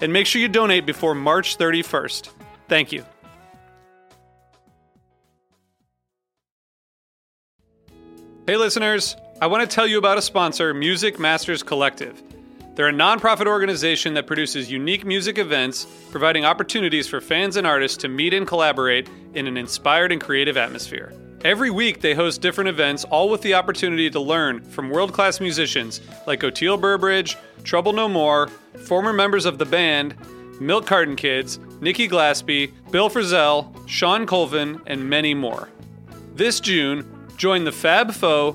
And make sure you donate before March 31st. Thank you. Hey, listeners, I want to tell you about a sponsor, Music Masters Collective. They're a nonprofit organization that produces unique music events, providing opportunities for fans and artists to meet and collaborate in an inspired and creative atmosphere. Every week, they host different events, all with the opportunity to learn from world class musicians like Oteil Burbridge, Trouble No More, former members of the band, Milk Carton Kids, Nikki Glaspie, Bill Frisell, Shawn Colvin, and many more. This June, join the Fab Four,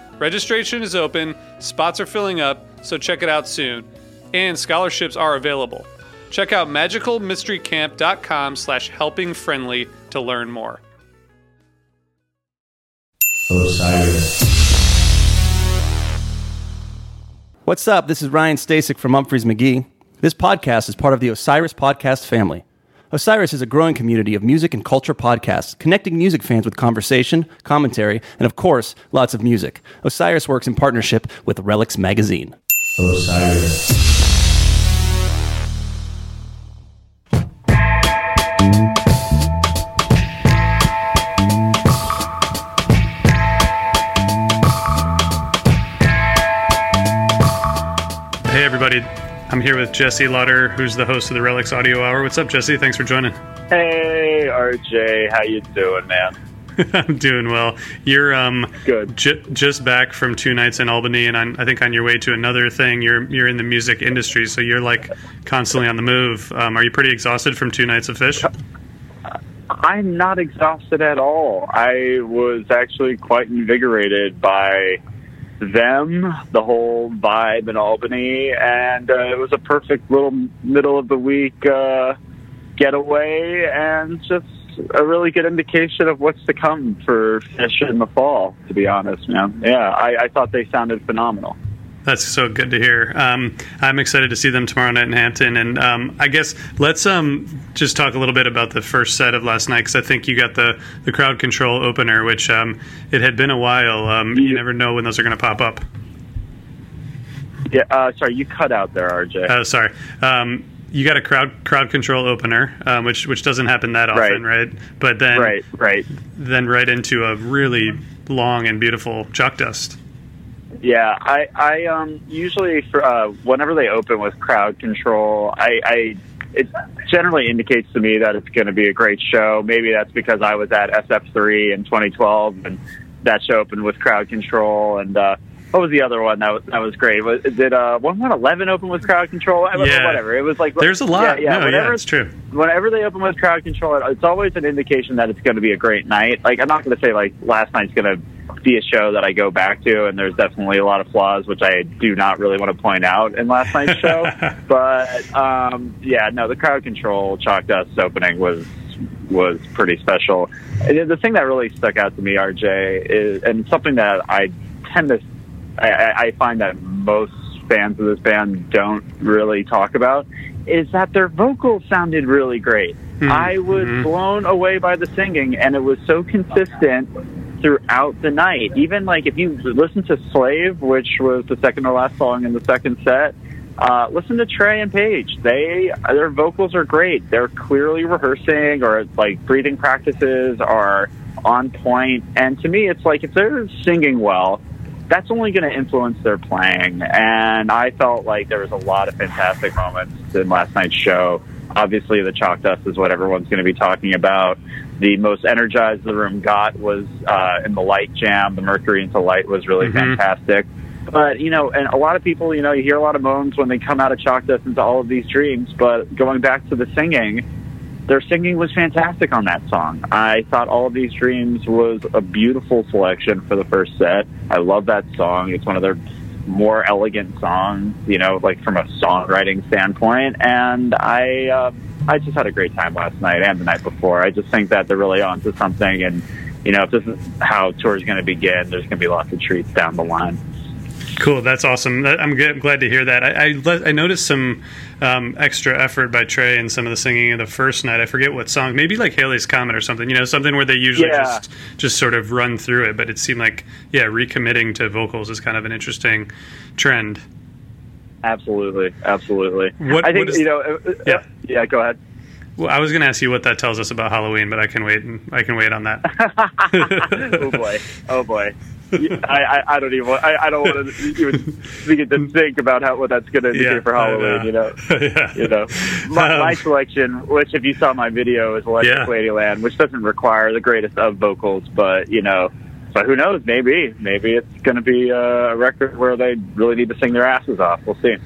Registration is open, spots are filling up, so check it out soon. And scholarships are available. Check out magicalmysterycamp.com slash helpingfriendly to learn more. Osiris. What's up? This is Ryan Stasik from Umphrey's McGee. This podcast is part of the Osiris Podcast family. Osiris is a growing community of music and culture podcasts, connecting music fans with conversation, commentary, and of course, lots of music. Osiris works in partnership with Relix Magazine. Osiris. I'm here with Jesse Lauter, who's the host of the Relix Audio Hour. What's up, Jesse? Thanks for joining. Hey, RJ, how you doing, man? I'm doing well. You're um Good. J- just back from two nights in Albany, and I'm, I think on your way to another thing. You're you're in the music industry, so you're like constantly on the move. Um, are you pretty exhausted from two nights of Phish? I'm not exhausted at all. I was actually quite invigorated by them, the whole vibe in Albany, and uh, it was a perfect little middle of the week uh, getaway and just a really good indication of what's to come for Phish in the fall, to be honest, man. Yeah, I, I thought they sounded phenomenal. That's so good to hear. Um, I'm excited to see them tomorrow night in Hampton, and um, I guess let's um, just talk a little bit about the first set of last night because I think you got the the crowd control opener, which um, it had been a while. Um, you never know when those are going to pop up. Yeah, uh, sorry, you cut out there, RJ. Oh, sorry. Um, you got a crowd crowd control opener, um, which which doesn't happen that often, right? right? But then right, right, then right into a really long and beautiful chalk dust. Yeah, I, I um, usually for, uh, whenever they open with crowd control, I, I it generally indicates to me that it's going to be a great show. Maybe that's because I was at SF3 in 2012 and that show opened with crowd control. And uh, what was the other one that was, that was great? Was, did uh, 1111 open with crowd control? Yeah. Whatever. It was like there's a lot. Yeah, yeah, no, whenever, yeah, it's true. Whenever they open with crowd control, it's always an indication that it's going to be a great night. Like I'm not going to say like last night's going to be a show that I go back to, and there's definitely a lot of flaws, which I do not really want to point out in last night's show. but um, yeah, no, the crowd control chalk dust opening was was pretty special. And the thing that really stuck out to me, RJ, is and something that I tend to I, I find that most fans of this band don't really talk about is that their vocals sounded really great. Mm-hmm. I was Mhm. blown away by the singing, and it was so consistent throughout the night. Even like if you listen to Slave, which was the second to last song in the second set, uh, listen to Trey and Page. They their vocals are great. They're clearly rehearsing or like breathing practices are on point. And to me, it's like if they're singing well, that's only going to influence their playing. And I felt like there was a lot of fantastic moments in last night's show. Obviously, the chalk dust is what everyone's going to be talking about. The most energized the room got was uh, in the light jam. The Mercury into Light was really Mhm. fantastic. But you know, and a lot of people, you know, you hear a lot of moans when they come out of chalk dust into all of these dreams. But going back to the singing, their singing was fantastic on that song. I thought All of These Dreams was a beautiful selection for the first set. I love that song. It's one of their more elegant songs, you know, like from a songwriting standpoint. And I, uh, I just had a great time last night and the night before. I just think that they're really onto something. And, you know, if this is how tour is going to begin, there's going to be lots of treats down the line. Cool, that's awesome. That- I'm glad to hear that. I, I, I noticed some um, extra effort by Trey and some of the singing of the first night. I forget what song, maybe like Halley's Comet or something. You know, something where they usually Yeah. just just sort of run through it. But it seemed like yeah, recommitting to vocals is kind of an interesting trend. Absolutely. Absolutely. What- I think, you know, uh, uh, Yeah. Yeah, go ahead. Well, I was going to ask you what that tells us about Halloween, but I can wait. and I can wait on that. oh boy, oh boy. I, I, I don't even. Want, I, I don't want to even begin to think about how what that's going to indicate Yeah, for Halloween. know. You know, yeah. you know. My, Um, my selection, which if you saw my video, is Electric Yeah. Ladyland, which doesn't require the greatest of vocals, but you know. But who knows? Maybe, maybe it's going to be a record where they really need to sing their asses off. We'll see.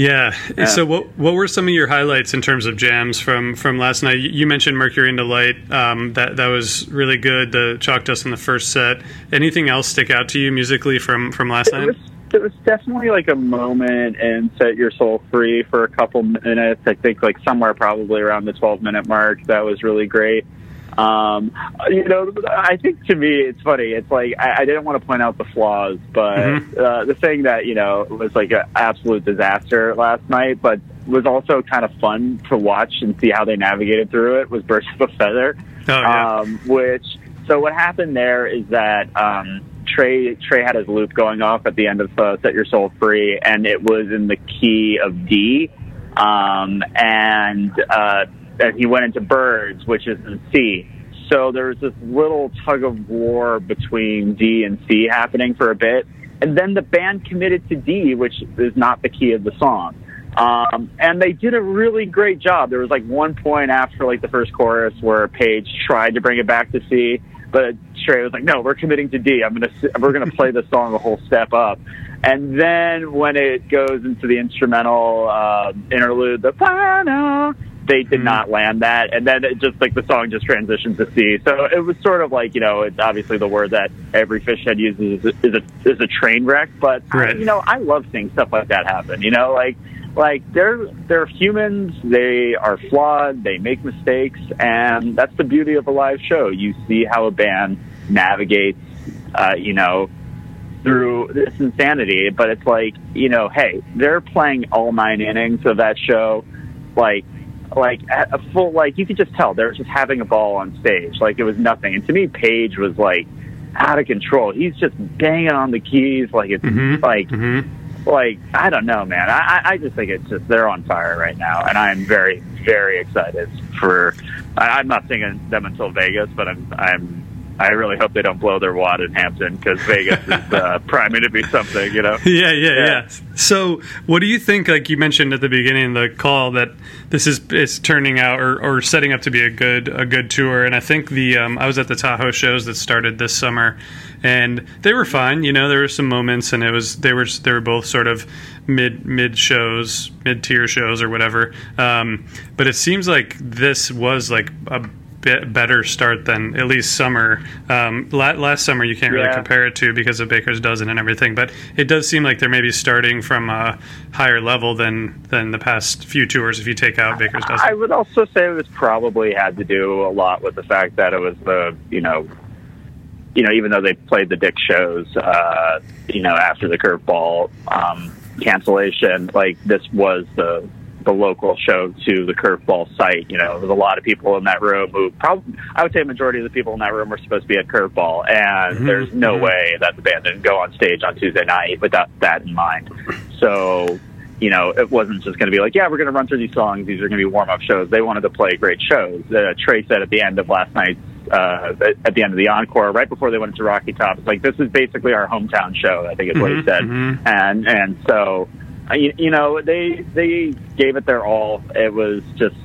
Yeah. Yeah. So, what what were some of your highlights in terms of jams from from last night? You mentioned Mercury into Light. Um, that that was really good. The Chalk Dust in the first set. Anything else stick out to you musically from from last There night? was, there was definitely like a moment and Set Your Soul Free for a couple minutes. I think like somewhere probably around the 12 minute mark. That was really great. Um, you know, I think to me it's funny. It's like I, I didn't want to point out the flaws, but Mhm. uh, the thing that you know was like an absolute disaster last night, but was also kind of fun to watch and see how they navigated through it was Birds of a Feather Oh yeah. um, which so what happened there is that um, Trey Trey had his loop going off at the end of uh, Set Your Soul Free, and it was in the key of D, um, and uh, and he went into Birds, which is in C. So there was this little tug of war between D and C happening for a bit, and then the band committed to D, which is not the key of the song. Um, and they did a really great job. There was like one point after like the first chorus where Page tried to bring it back to C, but Trey was like, "No, we're committing to D. I'm gonna we're gonna play the song a whole step up." And then when it goes into the instrumental uh, interlude, the final, they did Mhm. not land that, and then it just like the song just transitions to C. So it was sort of like you know, it's obviously the word that every Phish head uses is, is a is a train wreck. But I- Right. you know, I love seeing stuff like that happen. You know, like like they're they're humans they are flawed they make mistakes and that's the beauty of a live show you see how a band navigates uh, you know through this insanity. But it's like, you know, hey, they're playing all nine innings of that show, like, like a full, like you could just tell they're just having a ball on stage, like it was nothing. And to me, Page was like out of control. He's just banging on the keys, like it's Mhm. like. Mhm. Like I don't know, man. I, I I just think it's just they're on fire right now, and I'm very very excited for. I, I'm not seeing them until Vegas, but I'm I'm I really hope they don't blow their wad in Hampton because Vegas is uh, priming to be something, you know. Yeah, yeah, yeah, Yeah. So, what do you think? Like you mentioned at the beginning of the call, that this is is turning out or, or setting up to be a good a good tour. And I think the um, I was at the Tahoe shows that started this summer, and they were fine. You know, there were some moments, and it was they were they were both sort of mid mid shows, mid tier shows or whatever. Um, but it seems like this was like a bit better start than at least summer. Um, la- last summer, you can't really Yeah. compare it to because of Baker's dozen and everything, but it does seem like they're maybe starting from a higher level than than the past few tours. If you take out Baker's dozen, I would also say it was probably had to do a lot with the fact that it was the you know, you know, even though they played the Dick shows, uh, you know, after the curveball um, cancellation, like this was the the local show to the curveball site. You know, there's a lot of people in that room who probably I would say a majority of the people in that room were supposed to be at curveball, and Mhm, there's no mhm. way that the band didn't go on stage on Tuesday night without that in mind. So you know, it wasn't just going to be like, yeah, we're going to run through these songs. These are going to be warm up shows. They wanted to play great shows. Uh, Trey said at the end of last night's, uh, at- the end of the encore, right before they went into Rocky Top, it's like, this is basically our hometown show, I think is what he Mhm, said. mhm. And, and so, you, you know, they, they gave it their all. It was just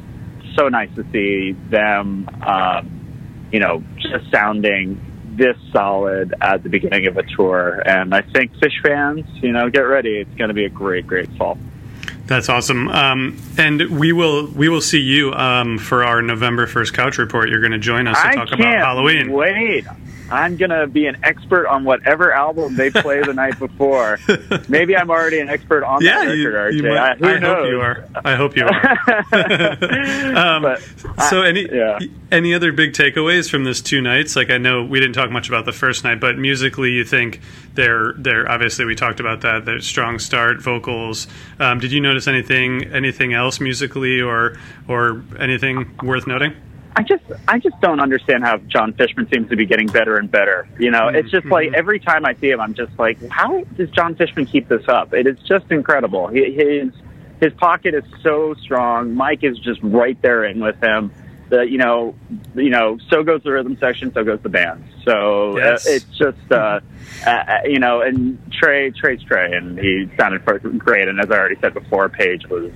so nice to see them, um, you know, just sounding this solid at the beginning of a tour. And I think Phish fans, you know, get ready. It's going to be a great, great fall. that's awesome. Um, and we will we will see you um, for our November first couch report. You're going to join us to I talk about Halloween. Wait, I'm gonna be an expert on whatever album they play the night before. Maybe I'm already an expert on Yeah, that record, you RJ. might- I, knows? hope you are. I hope you are. um, But so, I- any yeah. any other big takeaways from this two nights? Like, I know we didn't talk much about the first night, but musically, you think they're they're obviously we talked about that. There's strong start, vocals. Um, did you notice anything anything else musically or or anything worth noting? I just I just don't understand how John Fishman seems to be getting better and better. You know, it's just like Mhm. every time I see him, I'm just like, how does John Fishman keep this up? It is just incredible. He, his his pocket is so strong. Mike is just right there in with him. The you know you know so goes the rhythm section, so goes the band. So Yes. uh, it's just uh, uh, you know, and Trey Trey's Trey, and he sounded great. And as I already said before, Page was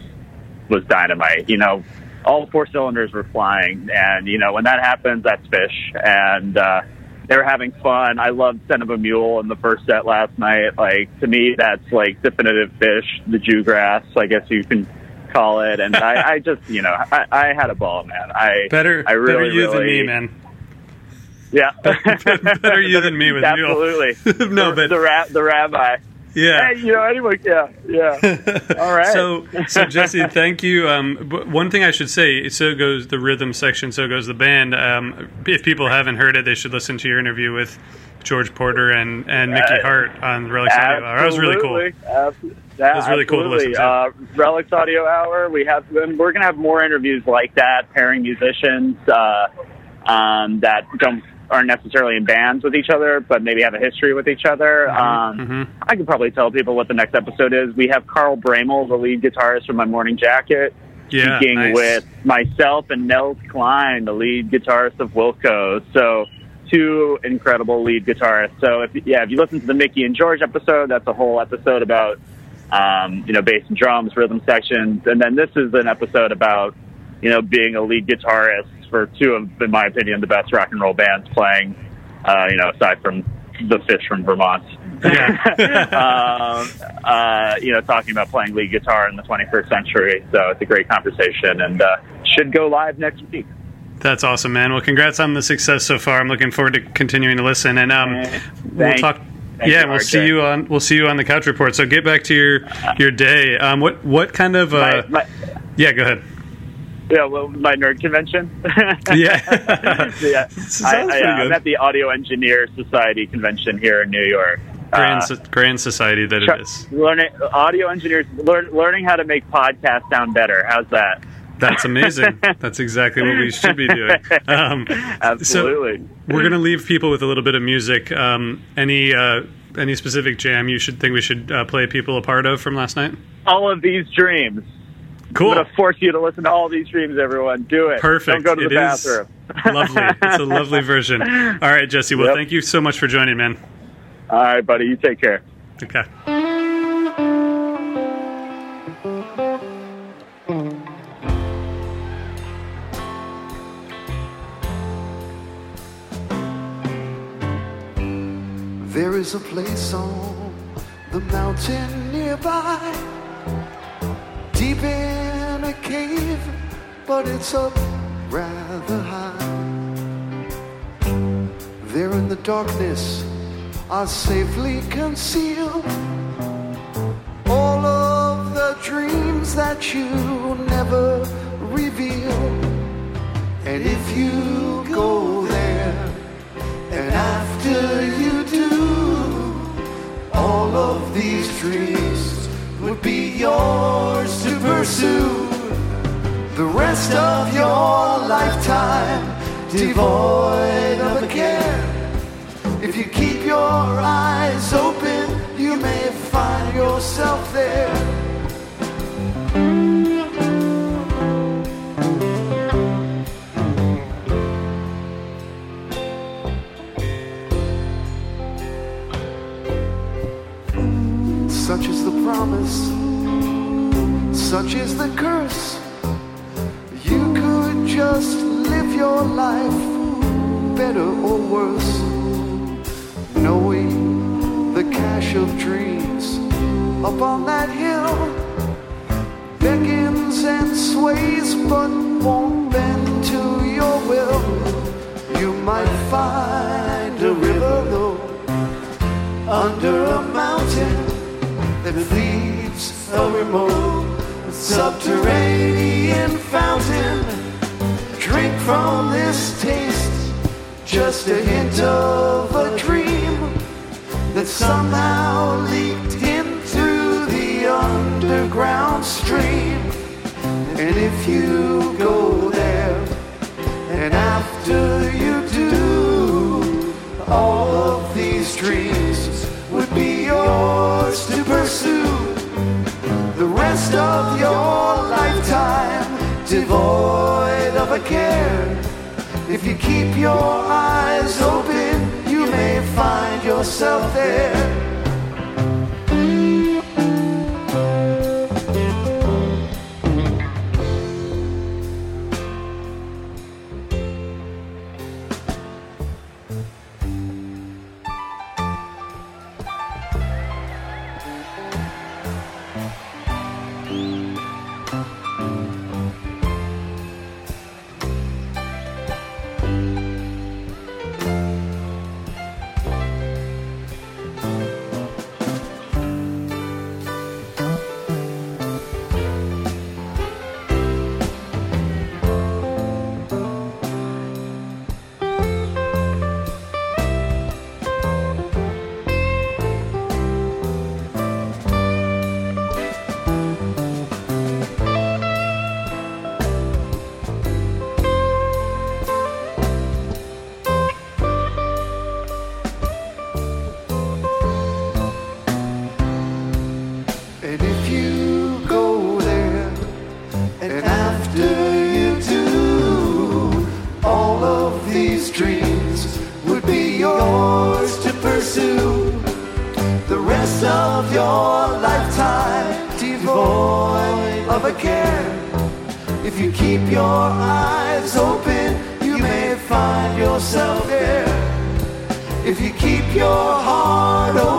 was dynamite. You know, all four cylinders were flying, and you know when that happens, that's Phish. And uh, they were having fun. I loved "Scent of a Mule" in the first set last night. Like to me, that's like definitive Phish, the Jew grass, I guess you can call it. And I, I just, you know, I, I had a ball, man. I Better I really, better you than really- me, man. Yeah, Better you than me with Mule. absolutely. No, the, but- the, the rabbi. Yeah. Hey, you know, anyway, yeah, yeah. All right. So, so Jesse, thank you. Um, but one thing I should say: so goes the rhythm section, so goes the band. Um, if people haven't heard it, they should listen to your interview with George Porter and and Mickey Uh, Hart on Relix Audio Hour. That was really cool. Absolutely. That was really cool to listen to. Uh, Relix Audio Hour. We have we're going to have more interviews like that, pairing musicians uh, um, that don't aren't necessarily in bands with each other, but maybe have a history with each other. Um, mhm. I could probably tell people what the next episode is. We have Carl Broemel, the lead guitarist from My Morning Jacket, Yeah, speaking nice. with myself and Nels Cline, the lead guitarist of Wilco. So two incredible lead guitarists. So if yeah, if you listen to the Mickey and George episode, that's a whole episode about um, you know bass and drums, rhythm sections, and then this is an episode about you know being a lead guitarist for two of, in my opinion, the best rock and roll bands playing. Uh, you know, aside from the Phish from Vermont. um, uh, you know, talking about playing lead guitar in the 21st century. So it's a great conversation and uh, should go live next week. That's awesome, man. Well, congrats on the success so far. I'm looking forward to continuing to listen, and um, we'll talk. thank yeah, you, we'll see you on we'll see you on the couch report. So get back to your your day. Um, what what kind of uh, My, my, yeah? Go ahead. Yeah, well, my nerd convention. Yeah. yeah. I, I, uh, at the Audio Engineer Society convention here in New York. grand, Uh, grand society that it is. Learning audio engineers learn, learning how to make podcasts sound better. How's that? That's amazing. That's exactly what we should be doing. Um, Absolutely. we're gonna leave people with a little bit of music. Um, any uh, any specific jam you should think we should uh, play people a part of from last night? all of these dreams. Cool. I'm going to force you to listen to all these dreams, everyone. Do it. Perfect. Don't go to the It is bathroom. lovely. It's a lovely version. All right, Jesse. Well, Yep. thank you so much for joining, man. All right, buddy. You take care. Okay. There is a place on the mountain nearby, deep in a cave, but it's up rather high. There in the darkness are safely concealed all of the dreams that you never reveal. And if you go there, and after you do, all of these dreams would be yours to pursue. The rest of your lifetime devoid of a care. If you keep your eyes open, you may find yourself there. Such is the promise, such is the curse. Just live your life better or worse, knowing the cache of dreams up on that hill beckons and sways but won't bend to your will. You might find a river though under a mountain that leaves a remote subterranean fountain. From this taste, just a hint of a dream that somehow leaked into the underground stream. And if you go there, and after you do, all of these dreams would be yours to pursue. The rest of your lifetime devoid of a care. If you keep your eyes open, you may find yourself there. Care. If you keep your eyes open, you may find yourself there. If you keep your heart open.